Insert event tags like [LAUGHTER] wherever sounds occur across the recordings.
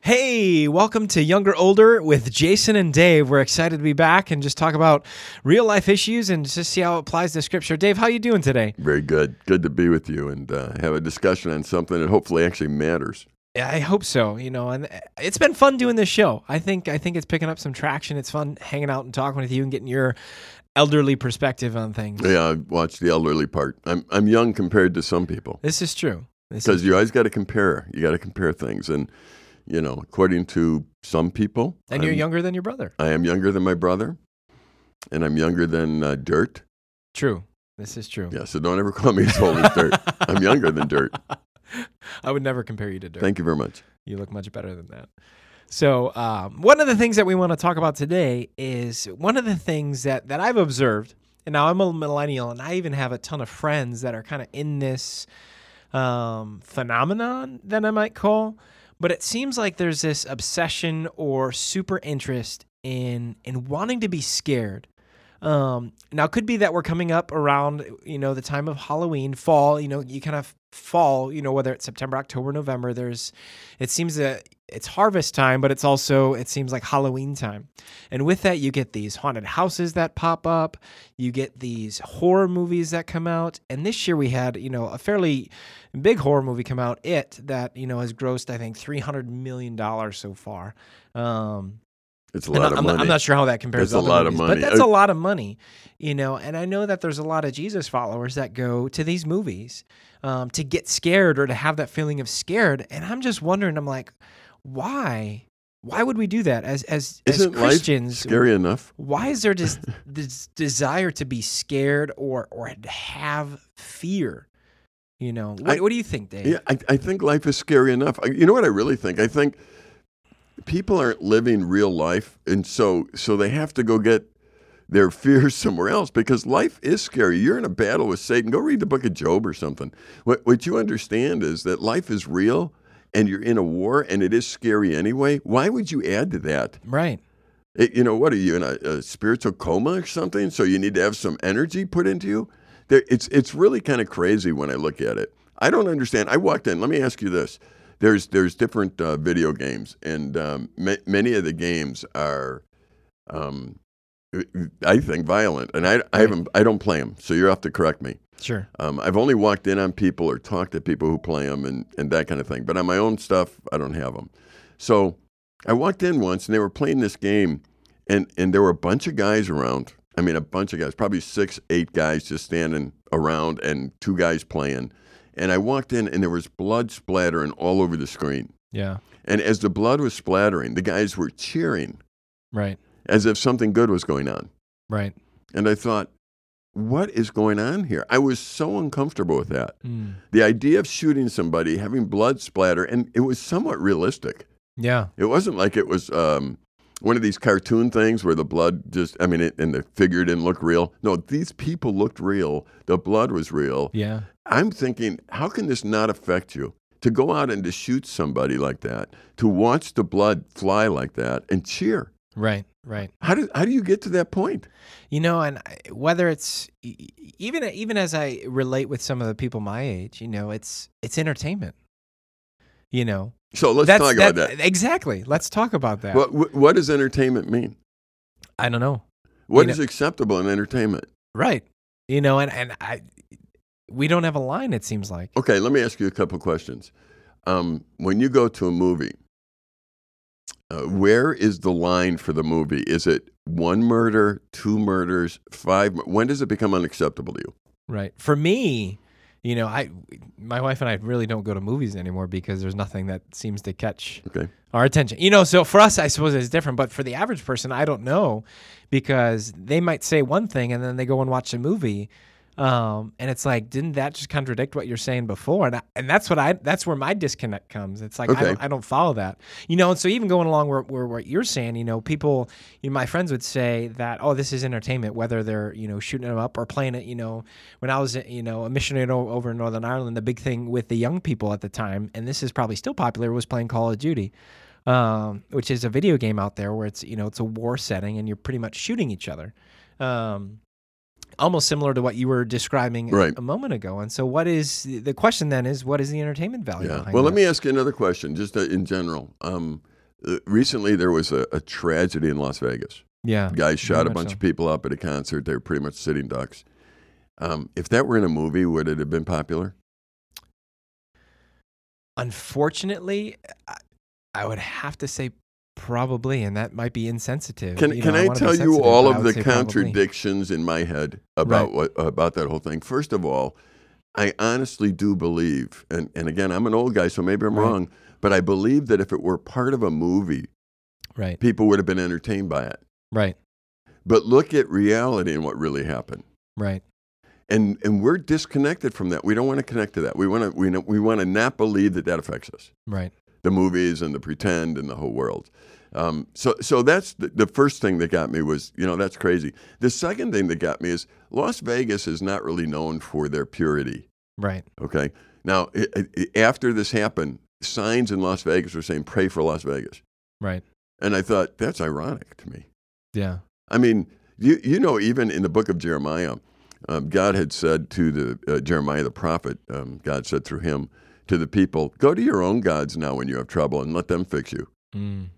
Hey, welcome to Younger Older with Jason and Dave. We're excited to be back and just talk about real life issues and just see how it applies to scripture. Dave, how you doing today? Very good. Good to be with you and uh, have a discussion on something that hopefully actually matters. Yeah, I hope so. You know, and it's been fun doing this show. I think I think it's picking up some traction. It's fun hanging out and talking with you and getting your elderly perspective on things. Yeah, I watch the elderly part. I'm I'm young compared to some people This is true. Because you always got to compare. You got to compare things, and you know, according to some people, and you're I'm- younger than your brother. I am younger than my brother, and I'm younger than uh, Dirt. True. This is true. Yeah, so don't ever call me as old as Dirt. I'm younger than Dirt. [LAUGHS] I would never compare you to Dirt. Thank you very much. You look much better than that. So, um, one of the things that we want to talk about today is one of the things that, that I've observed. And now I'm a millennial, and I even have a ton of friends that are kind of in this um, phenomenon that I might call. But it seems like there's this obsession or super interest in in wanting to be scared. Um, now, could be that we're coming up around, you know, the time of Halloween, fall. You know, you kind of fall. You know, whether it's September, October, November. There's, it seems that it's harvest time, but it's also it seems like Halloween time. And with that, you get these haunted houses that pop up. You get these horror movies that come out. And this year we had, you know, a fairly big horror movie come out. It that you know has grossed, I think, three hundred million dollars so far. Um, It's a lot I'm, of money. I'm not sure how that compares That's to a lot of money. but that's a lot of money, you know. And I know that there's a lot of Jesus followers that go to these movies um, to get scared or to have that feeling of scared. And I'm just wondering, I'm like, why? Why would we do that as as as Isn't life Christians? Scary enough. Why is there just [LAUGHS] this desire to be scared or or have fear? You know, what, I- what do you think, Dave? Yeah, I, I think life is scary enough. I- You know what I really think? I think people aren't living real life, and so so they have to go get their [LAUGHS] fears somewhere else because life is scary. You're in a battle with Satan. Go read the book of Job or something. What what you understand is that life is real, and you're in a war, and it is scary anyway. Why would you add to that? Right. It, you know, what are you in a, a spiritual coma or something? So you need to have some energy put into you. There, it's it's really kind of crazy when I look at it. I don't understand. I walked in. Let me ask you this: there's there's different uh, video games, and um, ma- many of the games are, um, I think, violent. And I I haven't I don't play them, so you have to correct me. Sure. Um, I've only walked in on people or talked to people who play them and, and that kind of thing. But on my own stuff, I don't have them. So I walked in once and they were playing this game, and, and there were a bunch of guys around. I mean, a bunch of guys, probably six, eight guys just standing around and two guys playing. And I walked in and there was blood splattering all over the screen. Yeah. And as the blood was splattering, the guys were cheering Right. as if something good was going on. Right. And I thought, what is going on here? I was so uncomfortable with that. Mm. The idea of shooting somebody, having blood splatter, and it was somewhat realistic. Yeah. It wasn't like it was um, one of these cartoon things where the blood just, I mean, it, and the figure didn't look real. No, these people looked real. The blood was real. Yeah. I'm thinking, how can this not affect you? To go out and to shoot somebody like that, to watch the blood fly like that and cheer. Right. Right. How do, how do you get to that point? You know, and uh, whether it's even even as I relate with some of the people my age, you know, it's it's entertainment. You know, So let's That's- talk about that. Exactly. Let's talk about that. What, what, what does entertainment mean? I don't know. What You is know- acceptable in entertainment? Right. You know, and and I we don't have a line. It seems like. Okay, let me ask you a couple questions. Um, when you go to a movie, uh, where is the line for the movie? Is it one murder, two murders, five? When does it become unacceptable to you? Right. For me, you know, I my wife and I really don't go to movies anymore because there's nothing that seems to catch Okay, our attention. You know, so for us, I suppose it's different, but for the average person, I don't know because they might say one thing and then they go and watch a movie. Um, and it's like, didn't that just contradict what you're saying before? And I, and that's what I that's where my disconnect comes. It's like I, don't, I don't follow that, you know. And so even going along where, where what you're saying, you know, people, you know, my friends would say that, oh, this is entertainment, whether they're you know shooting it up or playing it. You know, when I was you know a missionary over in Northern Ireland, the big thing with the young people at the time, and this is probably still popular, was playing Call of Duty um, which is a video game out there where it's you know it's a war setting and you're pretty much shooting each other. Um, almost similar to what you were describing a- Right. a, moment ago. And so, what is the question then? Is what is the entertainment value? Yeah. Well, let me ask you another question, just uh, in general. Um, uh, recently, there was a, a tragedy in Las Vegas. Yeah, Guys shot a bunch so. of people up at a concert. They were pretty much sitting ducks. Um, if that were in a movie, would it have been popular? Unfortunately, I, I would have to say probably, and that might be insensitive. Can You Can know, I, wanna tell you all of the say probably. contradictions in my head about Right. what about that whole thing? First of all, I honestly do believe, and, and again, I'm an old guy, so maybe I'm Right. wrong, but I believe that if it were part of a movie, Right, people would have been entertained by it. right, But look at reality and what really happened. right, And and we're disconnected from that. We don't want to connect to that. We want to we, know- we want to not believe that that affects us. right. The movies and the pretend and the whole world. Um, so so that's the, the first thing that got me was you know that's crazy. The second thing that got me is Las Vegas is not really known for their purity. Right. Okay. Now i i after this happened, signs in Las Vegas were saying "Pray for Las Vegas," Right. and I thought that's ironic to me. Yeah. I mean, you you know, even in the book of Jeremiah, um, God had said to the uh, Jeremiah the prophet, um, God said through him to the people, "Go to your own gods now when you have trouble, and let them fix you." Mm.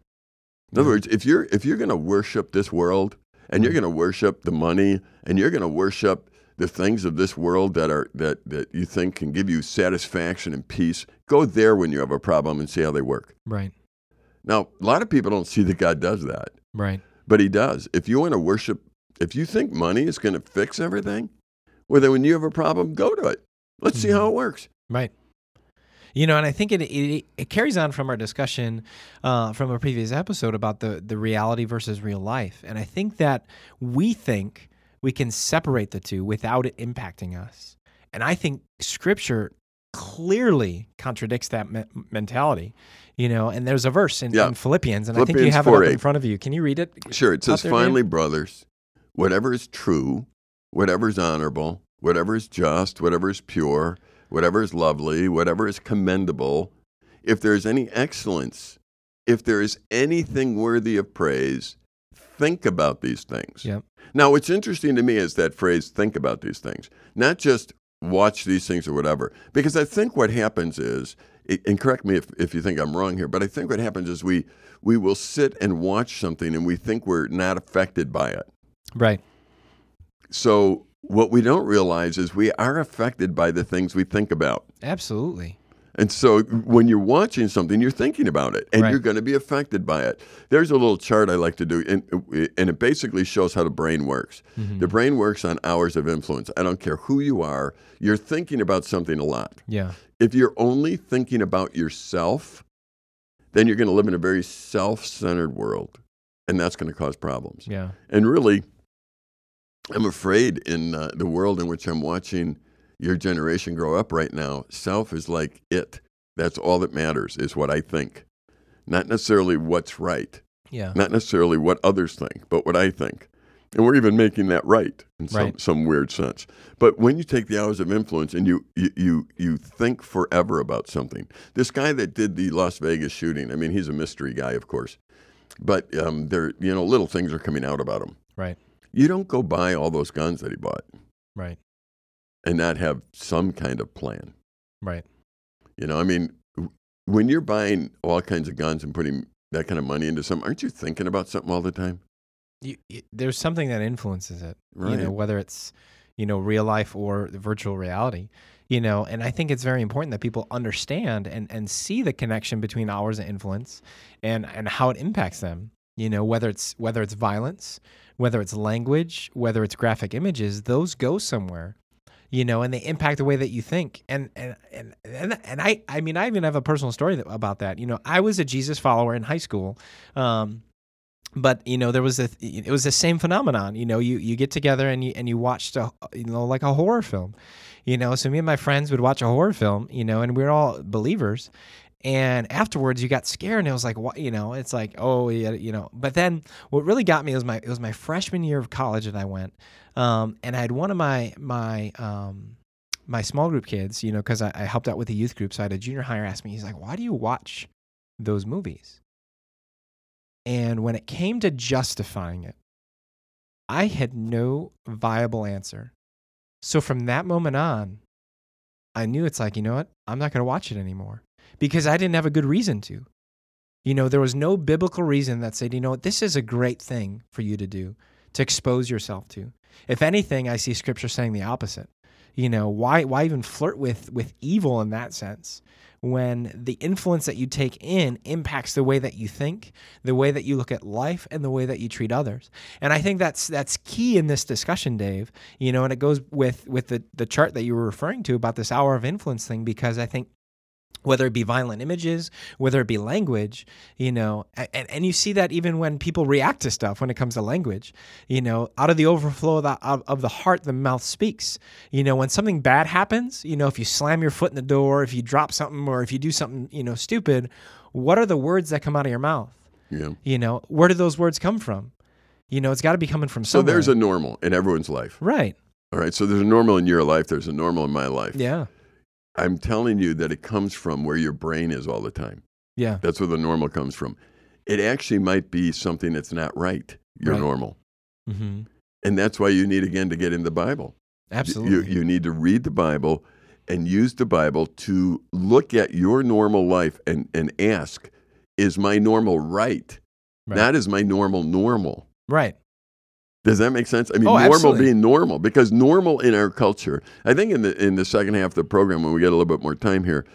In other Yeah. words, if you're if you're going to worship this world, and you're Mhm. going to worship the money, and you're going to worship the things of this world that are that that you think can give you satisfaction and peace, go there when you have a problem and see how they work. Right. Now, a lot of people don't see that God does that. Right. But he does. If you want to worship, if you think money is going to fix everything, well, then when you have a problem, go to it. Let's see how it works. Right. You know, and I think it it, it carries on from our discussion uh, from a previous episode about the the reality versus real life, and I think that we think we can separate the two without it impacting us, and I think Scripture clearly contradicts that me- mentality. You know, and there's a verse in, Yeah. in Philippians, and I think you Philippians have it up 4:8. in front of you. Can you read it? Sure. It says, there, finally, brothers, whatever is true, whatever is honorable, whatever is just, whatever is pure, whatever is lovely, whatever is commendable, if there is any excellence, if there is anything worthy of praise, think about these things. Yep. Now, what's interesting to me is that phrase, think about these things, not just watch these things or whatever. Because I think what happens is, and correct me if, if you think I'm wrong here, but I think what happens is we, we will sit and watch something and we think we're not affected by it. Right. So, what we don't realize is we are affected by the things we think about. Absolutely. And so when you're watching something, you're thinking about it and Right. you're going to be affected by it. There's a little chart I like to do, and, and it basically shows how the brain works. Mm-hmm. The brain works on hours of influence. I don't care who you are, you're thinking about something a lot. Yeah. If you're only thinking about yourself, then you're going to live in a very self centered world, and that's going to cause problems. Yeah. And really, I'm afraid in uh, the world in which I'm watching your generation grow up right now, self is like it. That's all that matters, is what I think. Not necessarily what's right, Yeah. not necessarily what others think, but what I think. And we're even making that right in some, Right. some weird sense. But when you take the hours of influence and you, you, you, you think forever about something, this guy that did the Las Vegas shooting, I mean, he's a mystery guy, of course, but um, there, you know, little things are coming out about him. Right. You don't go buy all those guns that he bought Right. and not have some kind of plan. Right. You know, I mean, when you're buying all kinds of guns and putting that kind of money into something, aren't you thinking about something all the time? you, you- there's something that influences it you Right. know whether it's you know real life or virtual reality you know and i think it's very important that people understand and and see the connection between hours of influence and and how it impacts them you know whether it's whether it's violence whether it's language whether it's graphic images those go somewhere you know and they impact the way that you think. And and and and, i i mean i even have a personal story about that. You know i was a jesus follower in high school um but you know there was a it was the same phenomenon. You know you you get together and you and you watched a you know like a horror film you know. So me and my friends would watch a horror film you know and we are all believers and afterwards you got scared and it was like what you know it's like oh yeah you know but then what really got me was my it was my freshman year of college that I went um and I had one of my my um my small group kids you know because I, I helped out with the youth group so I had a junior higher ask me he's like why do you watch those movies and when it came to justifying it, I had no viable answer. So from that moment on, I knew it's like, you know what? I'm not going to watch it anymore because I didn't have a good reason to. You know, there was no biblical reason that said, you know what, this is a great thing for you to do, to expose yourself to. If anything, I see scripture saying the opposite. You know, why why even flirt with with evil in that sense? When the influence that you take in impacts the way that you think, the way that you look at life, and the way that you treat others. And I think that's that's key in this discussion, Dave. You know, and it goes with with the the chart that you were referring to about this hour of influence thing, because I think whether it be violent images, whether it be language, you know, and, and you see that even when people react to stuff when it comes to language, you know, out of the overflow of the, of, of the heart, the mouth speaks. You know, when something bad happens, you know, if you slam your foot in the door, if you drop something, or if you do something, you know, stupid, what are the words that come out of your mouth? Yeah. You know, where do those words come from? You know, it's got to be coming from somewhere. So there's a normal in everyone's life. right. All right. So there's a normal in your life. There's a normal in my life. Yeah. I'm telling you that it comes from where your brain is all the time. Yeah. That's where the normal comes from. It actually might be something that's not right. Your Right. normal. Mm-hmm. And that's why you need again to get in the Bible. Absolutely. You, you need to read the Bible and use the Bible to look at your normal life and, and ask, is my normal right? Right. Not is my normal normal. right. Does that make sense? I mean, Oh, normal absolutely. being normal because normal in our culture. I think in the in the second half of the program, when we get a little bit more time here,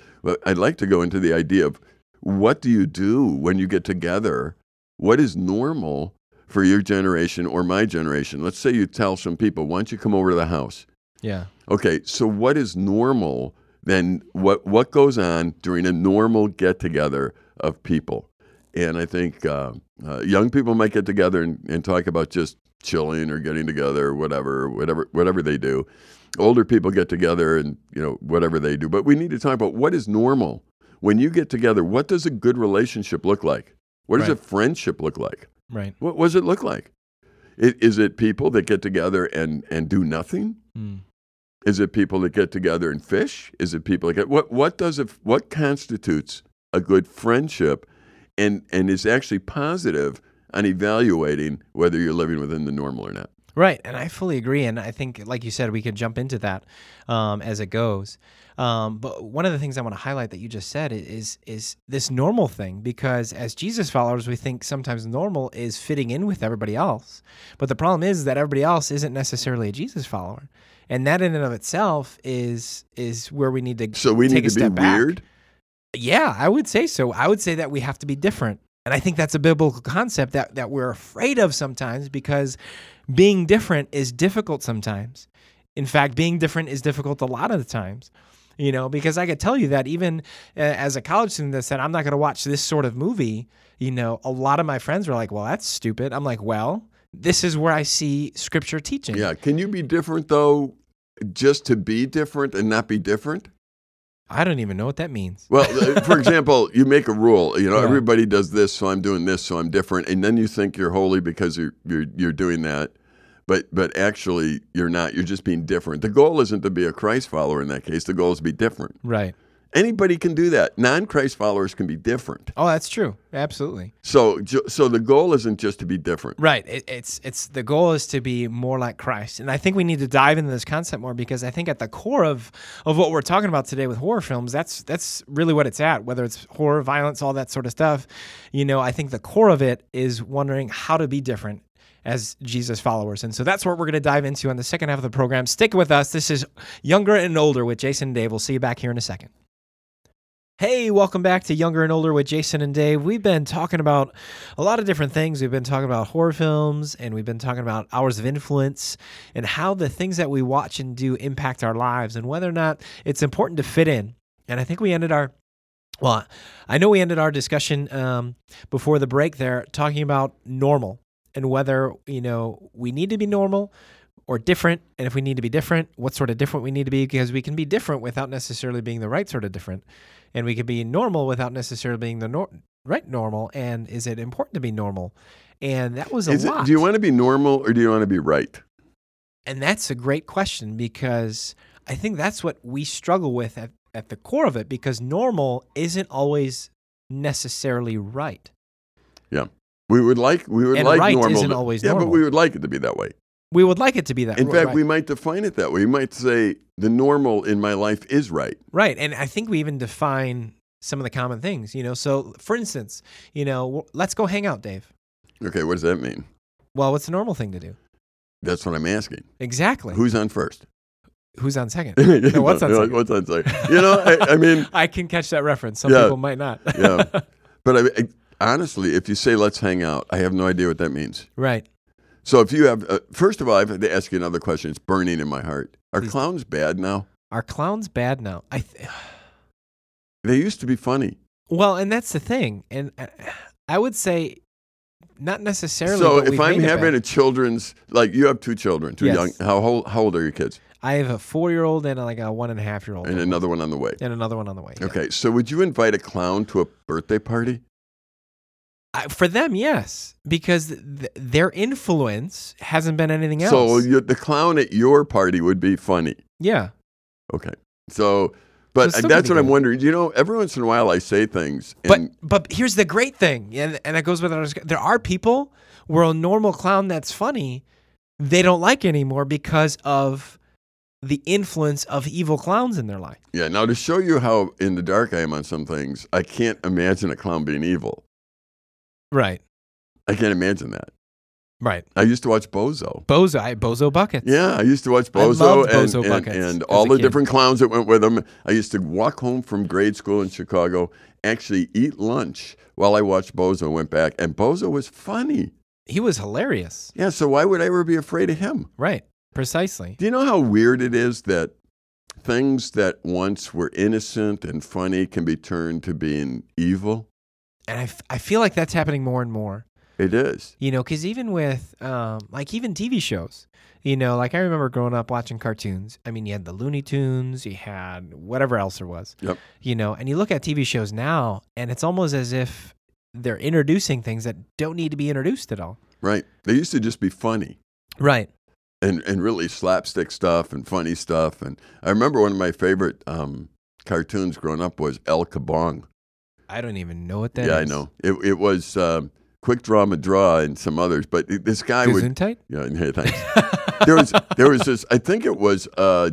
I'd like to go into the idea of what do you do when you get together? What is normal for your generation or my generation? Let's say you tell some people, "Why don't you come over to the house?" Yeah. Okay, so what is normal then? What what goes on during a normal get together of people? And I think uh, uh, young people might get together and, and talk about just chilling or getting together or whatever, whatever, whatever they do. Older people get together and you know whatever they do. But we need to talk about what is normal when you get together. What does a good relationship look like? What does Right. a friendship look like? Right. What, what does it look like? I- Is it people that get together and and do nothing? Mm. Is it people that get together and fish? Is it people that get what what does it what constitutes a good friendship and and is actually positive on evaluating whether you're living within the normal or not? Right, and I fully agree, and I think, like you said, we could jump into that um, as it goes. Um, but one of the things I want to highlight that you just said is is this normal thing, because as Jesus followers, we think sometimes normal is fitting in with everybody else. But the problem is that everybody else isn't necessarily a Jesus follower, and that in and of itself is is where we need to So we take need a to be step back. weird. Yeah, I would say so. I would say that we have to be different. And I think that's a biblical concept that, that we're afraid of sometimes because being different is difficult sometimes. In fact, being different is difficult a lot of the times. You know, because I could tell you that even uh, as a college student that said, I'm not going to watch this sort of movie, you know, a lot of my friends were like, well, that's stupid. I'm like, well, this is where I see scripture teaching. Yeah. Can you be different though, just to be different and not be different? I don't even know what that means. Well, uh, for example, you make a rule. You know, Yeah. everybody does this, so I'm doing this, so I'm different, and then you think you're holy because you're you're you're doing that, but but actually you're not. You're just being different. The goal isn't to be a Christ follower in that case. The goal is to be different. Right. Anybody can do that. Non-Christ followers can be different. Oh, that's true. Absolutely. So so the goal isn't just to be different. Right. It, it's it's the goal is to be more like Christ, and I think we need to dive into this concept more because I think at the core of of what we're talking about today with horror films, that's that's really what it's at. Whether it's horror, violence, all that sort of stuff, you know, I think the core of it is wondering how to be different as Jesus followers, and so that's what we're going to dive into on the second half of the program. Stick with us. This is younger and older with Jason and Dave. We'll see you back here in a second. Hey, welcome back to Younger and Older with Jason and Dave. We've been talking about a lot of different things. We've been talking about horror films and we've been talking about hours of influence and how the things that we watch and do impact our lives and whether or not it's important to fit in. And I think we ended our well, I know we ended our discussion um, before the break there talking about normal and whether, you know, we need to be normal or different. And if we need to be different, what sort of different we need to be because we can be different without necessarily being the right sort of different. And we could be normal without necessarily being the nor- right normal. And is it important to be normal? And that was a Is it, lot. do you want to be normal or do you want to be right? And that's a great question because I think that's what we struggle with at, at the core of it because normal isn't always necessarily right. Yeah. We would like we would And like right normal. isn't always yeah, but we would like it to be that way. We would like it to be that. In fact, right. we might define it that way. We might say the normal in my life is right. Right. And I think we even define some of the common things, you know. So, for instance, you know, let's go hang out, Dave. Okay, what does that mean? Well, what's the normal thing to do? That's what I'm asking. Exactly. Who's on first? Who's on second? [LAUGHS] No, what's on second? What's on second? You know, I, I mean, [LAUGHS] I can catch that reference. Some Yeah. people might not. yeah. [LAUGHS] But I, I, honestly, if you say let's hang out, I have no idea what that means. right. So if you have, uh, first of all, I have to ask you another question. It's burning in my heart. Are Please. clowns bad now? Are clowns bad now? I th- [SIGHS] They used to be funny. well, and that's the thing. And uh, I would say not necessarily. So if I'm having a children's, like you have two children, two Yes. young. How old, how old are your kids? I have a four-year-old and like a one and a half-year-old, And another one on the way. and another one on the way. yeah. Okay, so would you invite a clown to a birthday party? For them, yes, because th- their influence hasn't been anything else. So the clown at your party would be funny. yeah, Okay. So, but So that's what I'm wondering. You know, every once in a while I say things, but and but here's the great thing, and and that goes with our, there are people where a normal clown that's funny, they don't like anymore because of the influence of evil clowns in their life. yeah. Now to show you how in the dark I am on some things, I can't imagine a clown being evil. Right, I can't imagine that. right. I used to watch Bozo. Bozo, I, Bozo buckets. Yeah, I used to watch Bozo, and, Bozo and, and all the kid. different clowns that went with him. I used to walk home from grade school in Chicago, actually eat lunch while I watched Bozo went back. And Bozo was funny. he was hilarious. Yeah, so why would I ever be afraid of him? Right, precisely. Do you know how weird it is that things that once were innocent and funny can be turned to being evil? And I, f- I feel like that's happening more and more. It is. You know, because even with um, like even TV shows, you know, like I remember growing up watching cartoons. I mean, you had the Looney Tunes, you had whatever else there was. Yep. You know, and you look at TV shows now, and it's almost as if they're introducing things that don't need to be introduced at all. Right. They used to just be funny. Right. and and really slapstick stuff and funny stuff. And I remember one of my favorite um, cartoons growing up was El Kabong. I don't even know what that yeah, I know. It it was um, Quick Draw McGraw and some others, but this guy would. Yeah, hey, [LAUGHS] thanks. there was there was this. I think it was uh,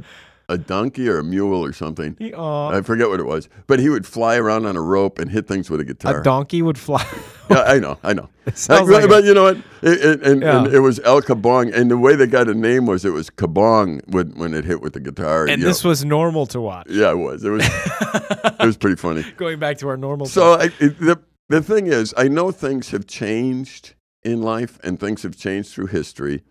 a donkey or a mule or something. Aw. I forget what it was, but he would fly around on a rope and hit things with a guitar. a donkey would fly. [LAUGHS] yeah, I know, I know. [LAUGHS] Uh, like a- but you know what? It, it, and, and it was El Kabong, and the way they got a name was it was Kabong when, when it hit with the guitar. and this know. was normal to watch. yeah, it was. It was. [LAUGHS] it was pretty funny. Going back to our normal. So I, it, the the thing is, I know things have changed in life, and things have changed through history.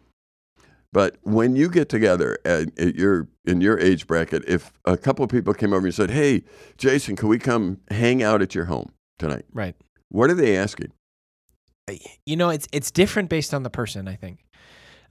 But when you get together at, at your in your age bracket, if a couple of people came over and said, "Hey, Jason, can we come hang out at your home tonight?" right. What are they asking? you know it's it's different based on the person i think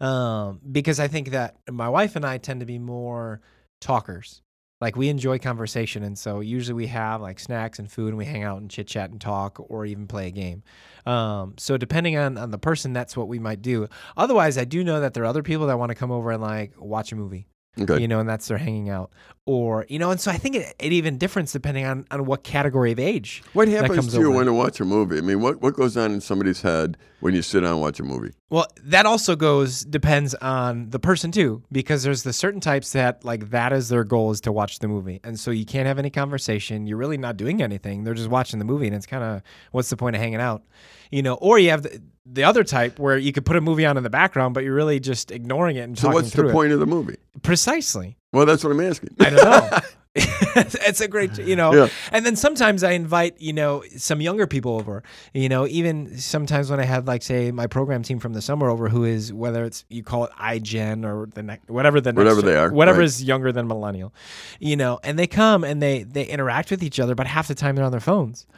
um, because i think that my wife and i tend to be more talkers like we enjoy conversation and so usually we have like snacks and food and we hang out and chit chat and talk or even play a game. Um, so depending on, on the person that's what we might do. Otherwise i do know that there are other people that want to come over and like watch a movie Okay. you know and that's their hanging out or you know and so i think it, it even differs depending on, on what category of age What happens to you over. when you watch a movie? I mean, what, what goes on in somebody's head when you sit down and watch a movie? Well, that also goes depends on the person too, because there's the certain types that like that is their goal is to watch the movie, and so you can't have any conversation. You're really not doing anything. They're just watching the movie, and it's kind of what's the point of hanging out, you know? Or you have the, the other type where you could put a movie on in the background, but you're really just ignoring it and So what's the point of the movie? Precisely. Well, that's what I'm asking. I don't know. [LAUGHS] [LAUGHS] it's a great, you know. Yeah. And then sometimes I invite, you know, some younger people over. You know, even sometimes when I have, like, say, my program team from the summer over, who is whether it's you call it iGen or the next, whatever the next, Whatever they are, whatever right. is younger than millennial, you know, and they come and they they interact with each other, but half the time they're on their phones,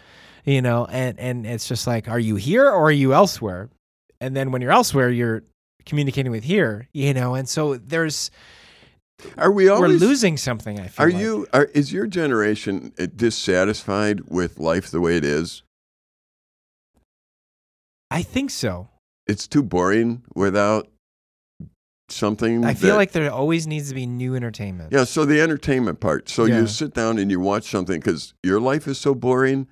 you know, and and it's just like, are you here or are you elsewhere? And then when you're elsewhere, you're communicating with here, you know, and so there's Are we all we're losing something. I feel Are like. you? Are, is your generation uh, dissatisfied with life the way it is? I think so. It's too boring without something. I feel that- like there always needs to be new entertainment. yeah. So the entertainment part. So Yeah. you sit down and you watch something because your life is so boring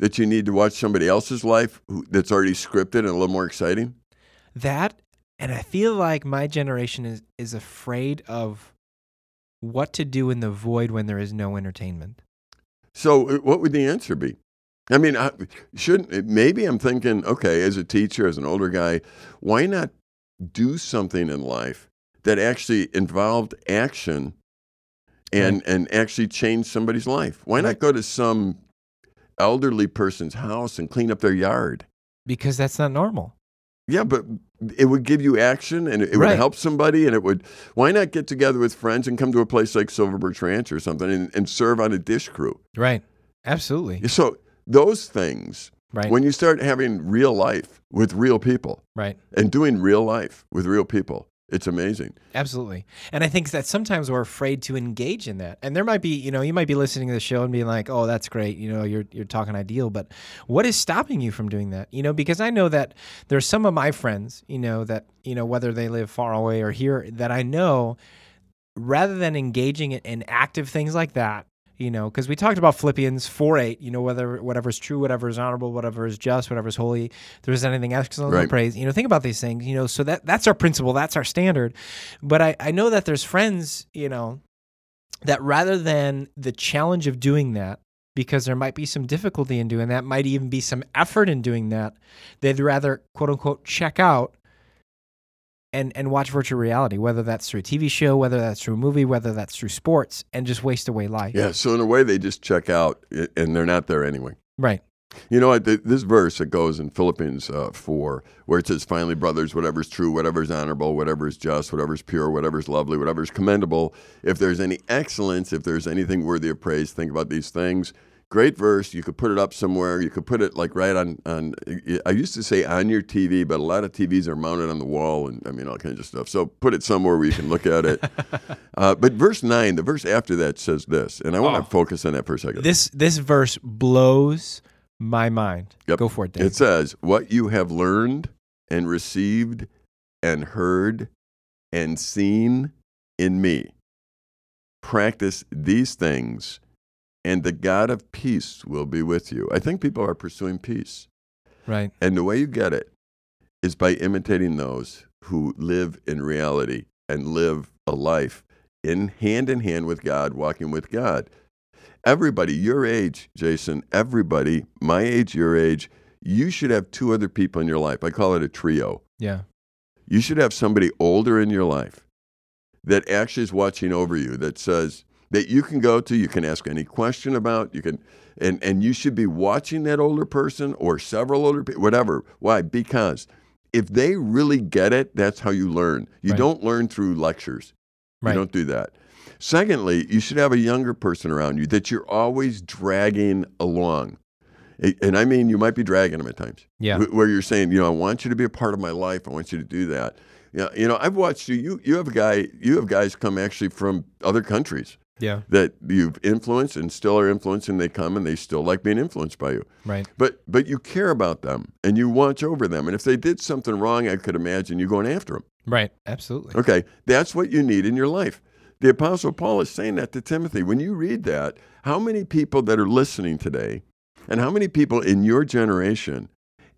that you need to watch somebody else's life that's already scripted and a little more exciting. That And I feel like my generation is is afraid of what to do in the void when there is no entertainment. So, uh, what would the answer be? I mean, I, shouldn't maybe I'm thinking, okay, as a teacher, as an older guy, why not do something in life that actually involved action and and actually change somebody's life? Why not go to some elderly person's house and clean up their yard? Because that's not normal. Yeah, but it would give you action and it, would Right. help somebody and it would why not get together with friends and come to a place like Silver Birch Ranch or something and, and serve on a dish crew? Right. Absolutely. So those things, Right. when you start having real life with real people right. and doing real life with real people, it's amazing. Absolutely. And I think that sometimes we're afraid to engage in that. And there might be, you know, you might be listening to the show and being like, "Oh, that's great. You know, you're you're talking ideal, but what is stopping you from doing that?" You know, because I know that there's some of my friends, you know, that, you know, whether they live far away or here that I know rather than engaging in, active things like that, you know, because we talked about Philippians 4 8, you know, whether whatever is true, whatever is honorable, whatever is just, whatever is holy, there is anything excellent Right. praise, you know, think about these things, you know, so that that's our principle, that's our standard. But I, I know that there's friends, you know, that rather than the challenge of doing that, because there might be some difficulty in doing that, might even be some effort in doing that, they'd rather quote unquote check out and and watch virtual reality, whether that's through a TV show, whether that's through a movie, whether that's through sports, and just waste away life. Yeah. So in a way, they just check out and they're not there anyway. Right. You know what? This verse that goes in Philippians uh, 4, where it says, Finally, brothers, whatever is true, whatever is honorable, whatever is just, whatever is pure, whatever is lovely, whatever is commendable, if there's any excellence, if there's anything worthy of praise, think about these things. Great verse. You could put it up somewhere. You could put it like right on, on I used to say on your TV, but a lot of TVs are mounted on the wall and I mean, all kinds of stuff. So put it somewhere where you can look at it. [LAUGHS] uh, but verse 9, the verse after that says this, and I want to Oh. focus on that for a second. This this verse blows my mind. Yep. Go for it, Dave. It says, What you have learned and received and heard and seen in me, practice these things, and the God of peace will be with you. I think people are pursuing peace. right. And the way you get it is by imitating those who live in reality and live a life in hand in hand with God, walking with God. Everybody, your age, Jason, everybody, my age, your age, you should have two other people in your life. I call it a trio. Yeah. You should have somebody older in your life that actually is watching over you, that says, that you can go to, you can ask any question about, you can, and, and you should be watching that older person or several older people, whatever. Why? Because if they really get it, that's how you learn. You Right. don't learn through lectures. Right. You don't do that. Secondly, you should have a younger person around you that you're always dragging along. And I mean, you might be dragging them at times. Yeah. Where you're saying, you know, I want you to be a part of my life. I want you to do that. Yeah. You know, I've watched you. You you have a guy. You have guys come actually from other countries Yeah. that you've influenced and still are influencing. They come and they still like being influenced by you. Right. But but you care about them and you watch over them. And if they did something wrong, I could imagine you going after them. Right. Absolutely. Okay, that's what you need in your life. The Apostle Paul is saying that to Timothy. When you read that, how many people that are listening today, and how many people in your generation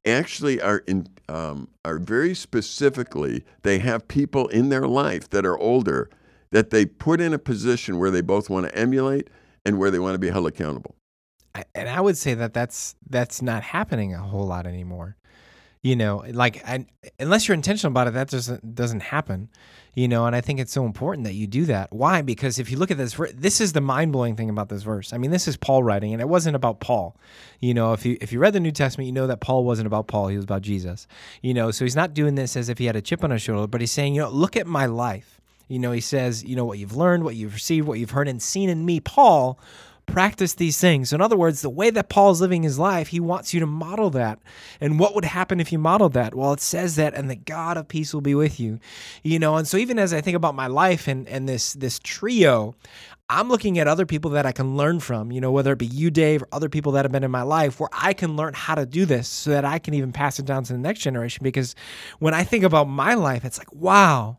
actually are in um, are very specifically they have people in their life that are older that they put in a position where they both want to emulate and where they want to be held accountable. And I would say that that's that's not happening a whole lot anymore. You know, like unless you're intentional about it, that doesn't doesn't happen. You know, and I think it's so important that you do that. Why? Because if you look at this, this is the mind blowing thing about this verse. I mean, this is Paul writing, and it wasn't about Paul. You know, if you if you read the New Testament, you know that Paul wasn't about Paul; he was about Jesus. You know, so he's not doing this as if he had a chip on his shoulder, but he's saying, you know, look at my life. You know, he says, you know, what you've learned, what you've received, what you've heard and seen in me, Paul practice these things. So in other words, the way that Paul's living his life, he wants you to model that. And what would happen if you modeled that? Well, it says that, and the God of peace will be with you. You know, and so even as I think about my life and and this this trio, I'm looking at other people that I can learn from, you know, whether it be you, Dave, or other people that have been in my life where I can learn how to do this so that I can even pass it down to the next generation. Because when I think about my life, it's like, wow,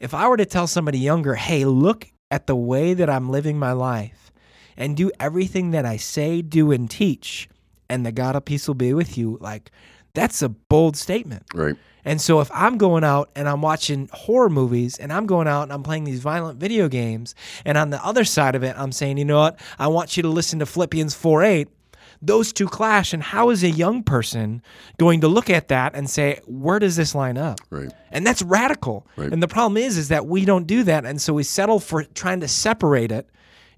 if I were to tell somebody younger, hey, look at the way that I'm living my life and do everything that I say, do, and teach, and the God of peace will be with you, like That's a bold statement. Right. And so if I'm going out and I'm watching horror movies and I'm going out and I'm playing these violent video games, and on the other side of it, I'm saying, you know what? I want you to listen to Philippians 4 8. Those two clash. And how is a young person going to look at that and say, where does this line up? Right. And that's radical. Right. And the problem is, is that we don't do that. And so we settle for trying to separate it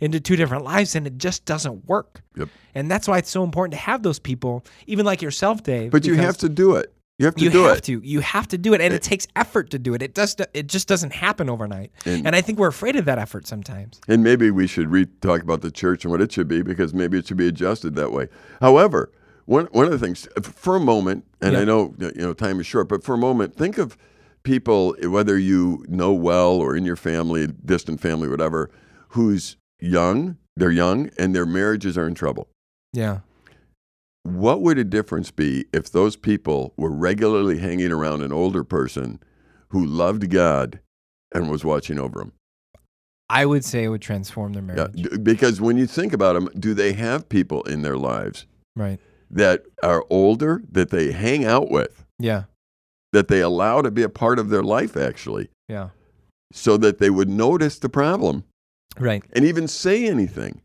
into two different lives and it just doesn't work. Yep. And that's why it's so important to have those people, even like yourself, Dave. But you have to do it. You have to you do have it. to. You have to do it, and it takes effort to do it. It does. It just doesn't happen overnight. And- And, I think we're afraid of that effort sometimes. And maybe we should re- talk about the church and what it should be because maybe it should be adjusted that way. However, one one of the things uh, for a moment, and I know you know time is short, but for a moment, think of people whether you know well or in your family, distant family, whatever, who's young, they're young, and their marriages are in trouble. Yeah. What would a difference be if those people were regularly hanging around an older person who loved God and was watching over them? I would say it would transform their Yeah, marriage. d- because when you think about them, do they have people in their lives Right. that are older that they hang out with, Yeah. that they allow to be a part of their life actually, Yeah. so that they would notice the problem Right. and even say anything?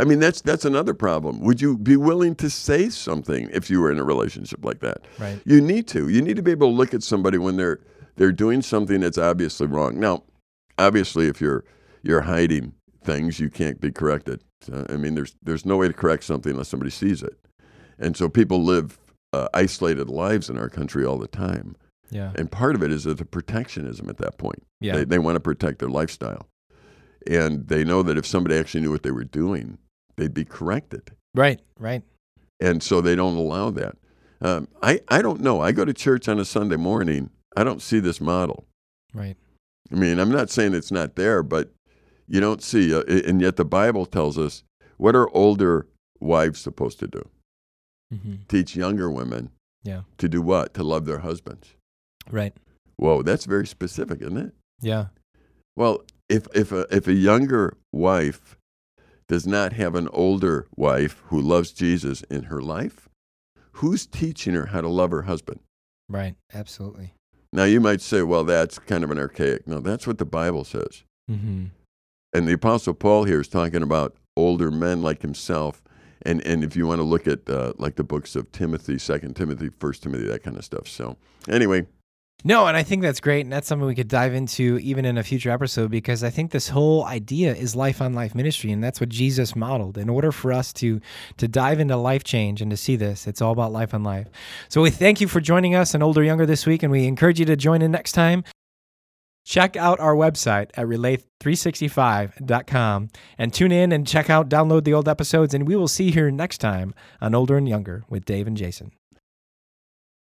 I mean, that's that's another problem. Would you be willing to say something if you were in a relationship like that? Right. You need to. You need to be able to look at somebody when they're they're doing something that's obviously wrong. Now, obviously, if you're you're hiding things, you can't be corrected. Uh, I mean, there's there's no way to correct something unless somebody sees it, and so people live uh, isolated lives in our country all the time. Yeah. And part of it is the protectionism at that point. Yeah. They, they want to protect their lifestyle, and they know that if somebody actually knew what they were doing, they'd be corrected Right. Right. and so they don't allow that. Um, I I don't know. I go to church on a Sunday morning. I don't see this model. Right. I mean, I'm not saying it's not there, but you don't see. Uh, and yet the Bible tells us what are older wives supposed to do? hmm Teach younger women Yeah. to do what? To love their husbands. Right. Whoa, that's very specific, isn't it? Yeah. Well, if if a, if a younger wife does not have an older wife who loves Jesus in her life, who's teaching her how to love her husband? Right. Absolutely. Now you might say, well, that's kind of an archaic. No, that's what the Bible says. hmm And the Apostle Paul here is talking about older men like himself. And, and if you want to look at uh, like the books of Timothy, Second Timothy, First Timothy, that kind of stuff. So anyway, No, and I think that's great, and that's something we could dive into even in a future episode because I think this whole idea is life on life ministry, and that's what Jesus modeled. In order for us to to dive into life change and to see this, it's all about life on life. So we thank you for joining us on Older Younger this week, and we encourage you to join in next time. Check out our website at relay365.com and tune in and check out, download the old episodes, and we will see you here next time on Older and Younger with Dave and Jason.